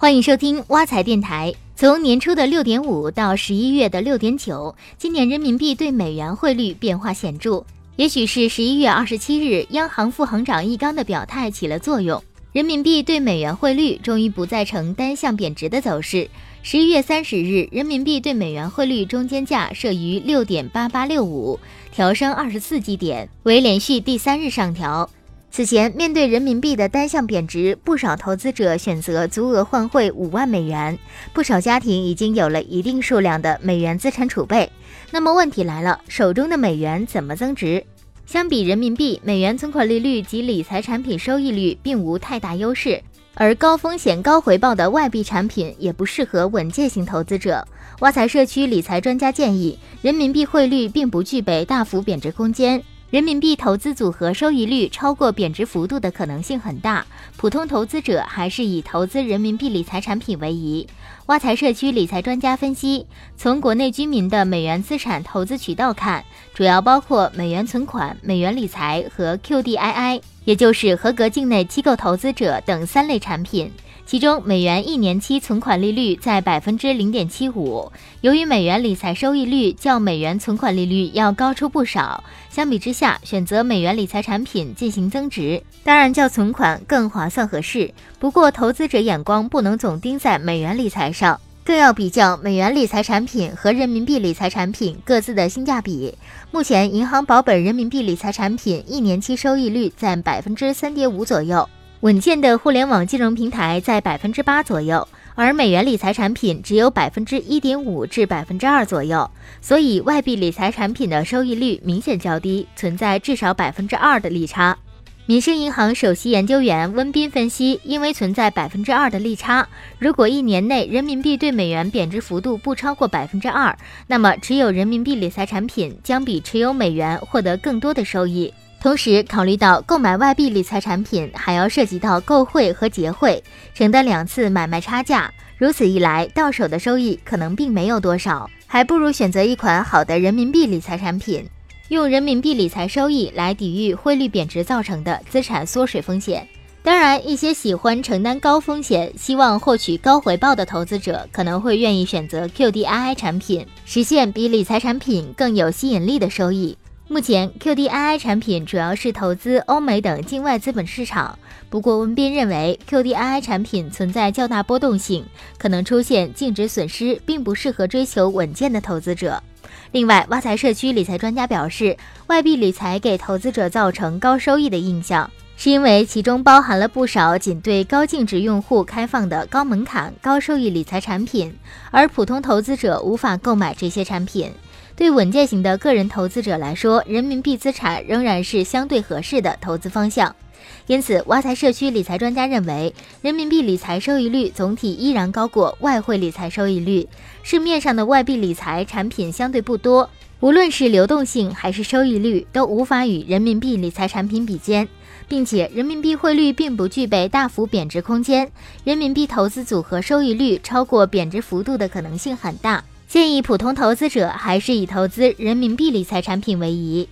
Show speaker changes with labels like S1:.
S1: 欢迎收听挖财电台。从年初的六点五到十一月的六点九，今年人民币对美元汇率变化显著。也许是十一月二十七日央行副行长易纲的表态起了作用，人民币对美元汇率终于不再呈单向贬值的走势。十一月三十日，人民币对美元汇率中间价设于六点八八六五，调升二十四基点，为连续第三日上调。此前，面对人民币的单向贬值，不少投资者选择足额换汇五万美元，不少家庭已经有了一定数量的美元资产储备。那么问题来了，手中的美元怎么增值？相比人民币，美元存款利率及理财产品收益率并无太大优势，而高风险高回报的外币产品也不适合稳健型投资者。挖财社区理财专家建议，人民币汇率并不具备大幅贬值空间。人民币投资组合收益率超过贬值幅度的可能性很大，普通投资者还是以投资人民币理财产品为宜。挖财社区理财专家分析，从国内居民的美元资产投资渠道看，主要包括美元存款、美元理财和 QDII，也就是合格境内机构投资者等三类产品。其中，美元一年期存款利率在百分之零点七五。由于美元理财收益率较美元存款利率要高出不少，相比之下，选择美元理财产品进行增值，当然较存款更划算合适。不过，投资者眼光不能总盯在美元理财上，更要比较美元理财产品和人民币理财产品各自的性价比。目前，银行保本人民币理财产品一年期收益率在百分之三点五左右。稳健的互联网金融平台在百分之八左右，而美元理财产品只有百分之一点五至百分之二左右，所以外币理财产品的收益率明显较低，存在至少百分之二的利差。民生银行首席研究员温彬分析，因为存在百分之二的利差，如果一年内人民币对美元贬值幅度不超过百分之二，那么持有人民币理财产品将比持有美元获得更多的收益。同时，考虑到购买外币理财产品还要涉及到购汇和结汇，承担两次买卖差价，如此一来，到手的收益可能并没有多少，还不如选择一款好的人民币理财产品，用人民币理财收益来抵御汇率贬值造成的资产缩水风险。当然，一些喜欢承担高风险、希望获取高回报的投资者，可能会愿意选择 QDII 产品，实现比理财产品更有吸引力的收益。目前，QDII 产品主要是投资欧美等境外资本市场。不过，温彬认为，QDII 产品存在较大波动性，可能出现净值损失，并不适合追求稳健的投资者。另外，挖财社区理财专家表示，外币理财给投资者造成高收益的印象，是因为其中包含了不少仅对高净值用户开放的高门槛、高收益理财产品，而普通投资者无法购买这些产品。对稳健型的个人投资者来说，人民币资产仍然是相对合适的投资方向。因此，挖财社区理财专家认为，人民币理财收益率总体依然高过外汇理财收益率。市面上的外币理财产品相对不多，无论是流动性还是收益率，都无法与人民币理财产品比肩，并且人民币汇率并不具备大幅贬值空间，人民币投资组合收益率超过贬值幅度的可能性很大。建议普通投资者还是以投资人民币理财产品为宜。